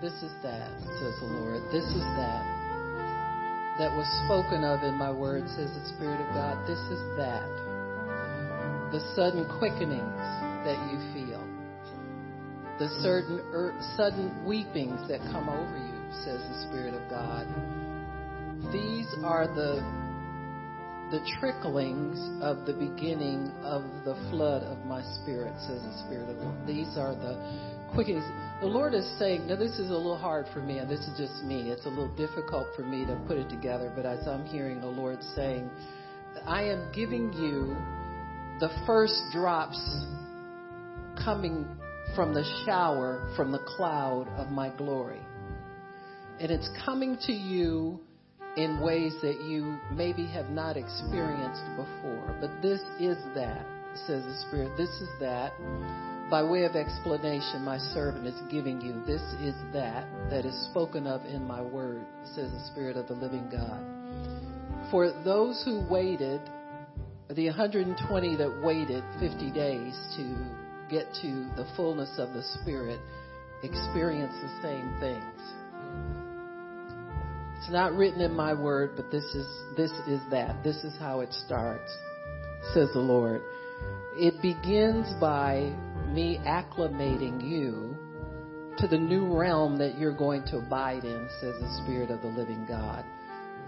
This is that, says the Lord. This is that. That was spoken of in my word, says the Spirit of God. This is that. The sudden quickenings that you feel. The certain er, sudden weepings that come over you, says the Spirit of God. These are the the tricklings of the beginning of the flood of my spirit, says the Spirit of God. These are the quickenings. The Lord is saying, now this is a little hard for me, and this is just me. It's a little difficult for me to put it together, but as I'm hearing the Lord saying, I am giving you the first drops coming from the shower, from the cloud of my glory. And it's coming to you in ways that you maybe have not experienced before. But this is that, says the Spirit. This is that. By way of explanation, my servant is giving you. This is that that is spoken of in my word, says the Spirit of the living God. For those who waited, the 120 that waited 50 days to get to the fullness of the Spirit, experience the same things. It's not written in my word, but this is this is that. This is how it starts, says the Lord. It begins by me acclimating you to the new realm that you're going to abide in, says the Spirit of the living God.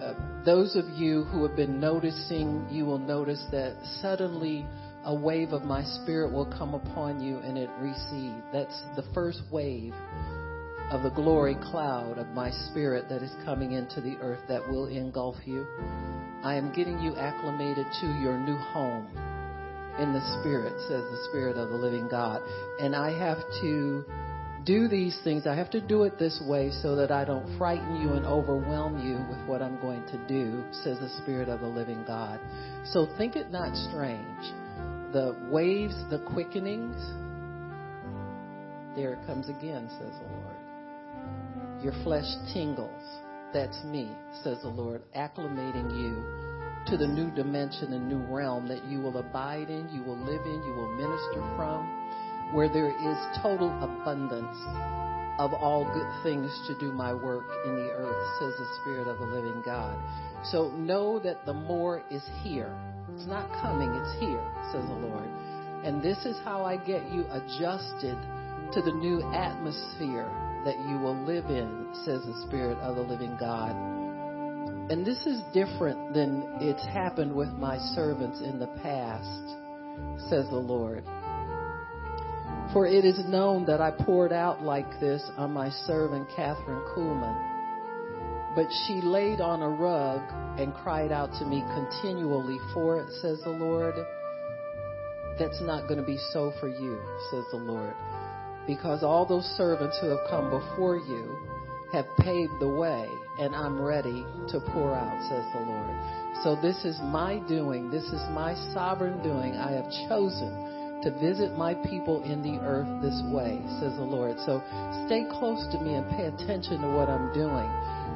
Uh, those of you who have been noticing, you will notice that suddenly a wave of my spirit will come upon you and it recede. That's the first wave of the glory cloud of my spirit that is coming into the earth that will engulf you. I am getting you acclimated to your new home in the spirit, says the spirit of the living God. And I have to do these things. I have to do it this way so that I don't frighten you and overwhelm you with what I'm going to do, says the spirit of the living God. So think it not strange. The waves, the quickenings, there it comes again, says the Lord. Your flesh tingles. That's me, says the Lord, acclimating you to the new dimension and new realm that you will abide in, you will live in, you will minister from, where there is total abundance of all good things to do my work in the earth, says the Spirit of the living God. So know that the more is here. It's not coming, it's here, says the Lord. And this is how I get you adjusted to the new atmosphere that you will live in, says the Spirit of the living God. And this is different than it's happened with my servants in the past, says the Lord. For it is known that I poured out like this on my servant Kathryn Kuhlman. But she laid on a rug and cried out to me continually for it, says the Lord. That's not going to be so for you, says the Lord because all those servants who have come before you have paved the way, and I'm ready to pour out, says the Lord. So this is my doing. This is my sovereign doing. I have chosen to visit my people in the earth this way, says the Lord. So stay close to me and pay attention to what I'm doing.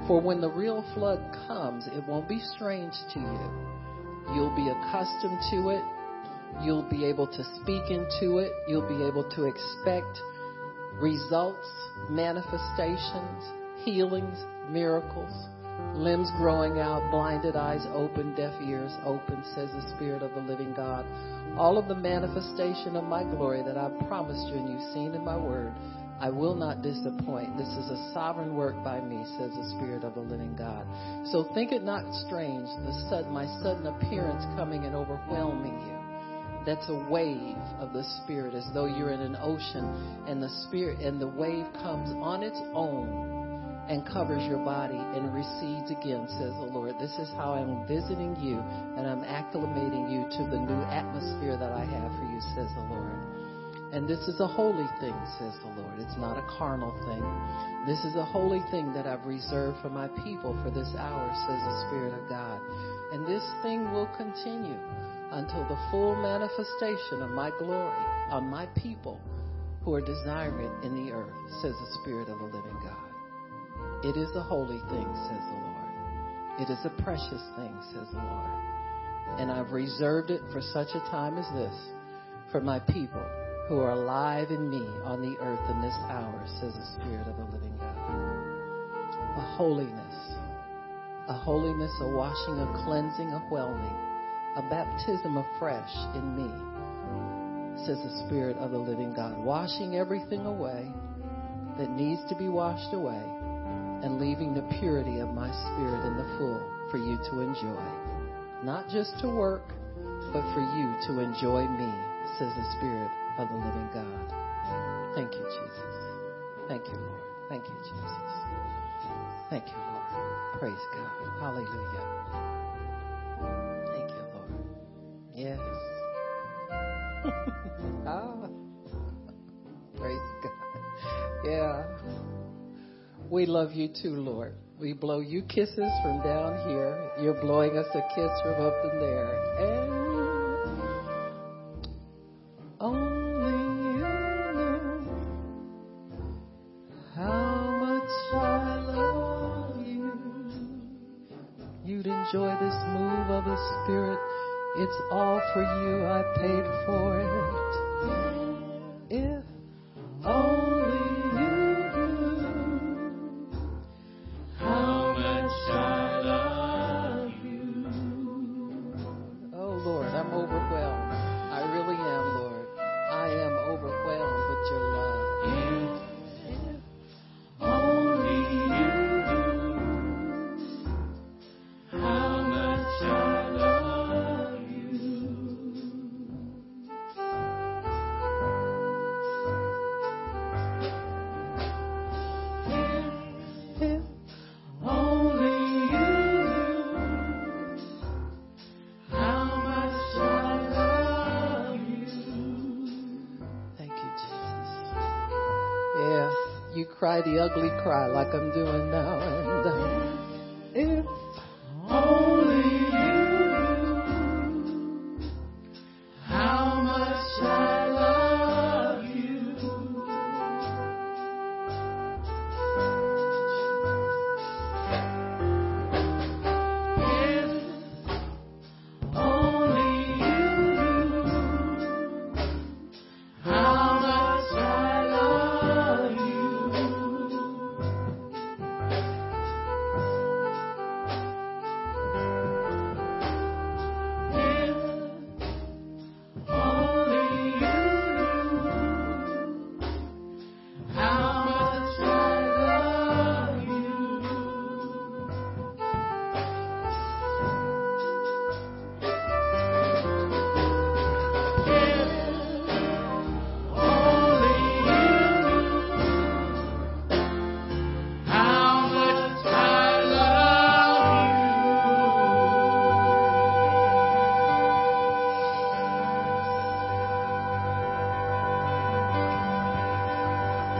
For when the real flood comes, it won't be strange to you. You'll be accustomed to it. You'll be able to speak into it. You'll be able to expect results, manifestations, healings, miracles, limbs growing out, blinded eyes open, deaf ears open, says the Spirit of the living God. All of the manifestation of my glory that I've promised you and you've seen in my word, I will not disappoint. This is a sovereign work by me, says the Spirit of the living God. So think it not strange, the sudden, my sudden appearance coming and overwhelming you that's a wave of the spirit as though you're in an ocean and the spirit and the wave comes on its own and covers your body and recedes again says the lord. This is how i'm visiting you and i'm acclimating you to the new atmosphere that i have for you says the lord. And this is a holy thing says the lord. It's not a carnal thing. This is a holy thing that i've reserved for my people for this hour says the spirit of god. And this thing will continue until the full manifestation of my glory on my people who are desiring it in the earth, says the Spirit of the living God. It is a holy thing, says the Lord. It is a precious thing, says the Lord. And I've reserved it for such a time as this for my people who are alive in me on the earth in this hour, says the Spirit of the living God. A holiness, a holiness, a washing, a cleansing, a whelming, a baptism afresh in me, says the Spirit of the living God. Washing everything away that needs to be washed away and leaving the purity of my spirit in the full for you to enjoy. Not just to work, but for you to enjoy me, says the Spirit of the living God. Thank you, Jesus. Thank you, Lord. Thank you, Jesus. Thank you, Lord. Praise God. Hallelujah. Thank you, Lord. Yes. ah. Praise God. Yeah. We love you too, Lord. We blow you kisses from down here. You're blowing us a kiss from up in there. And only you know how much I love you. You'd enjoy this move of the Spirit. It's all for you. I paid for it. You cry the ugly cry like I'm doing now. And uh, if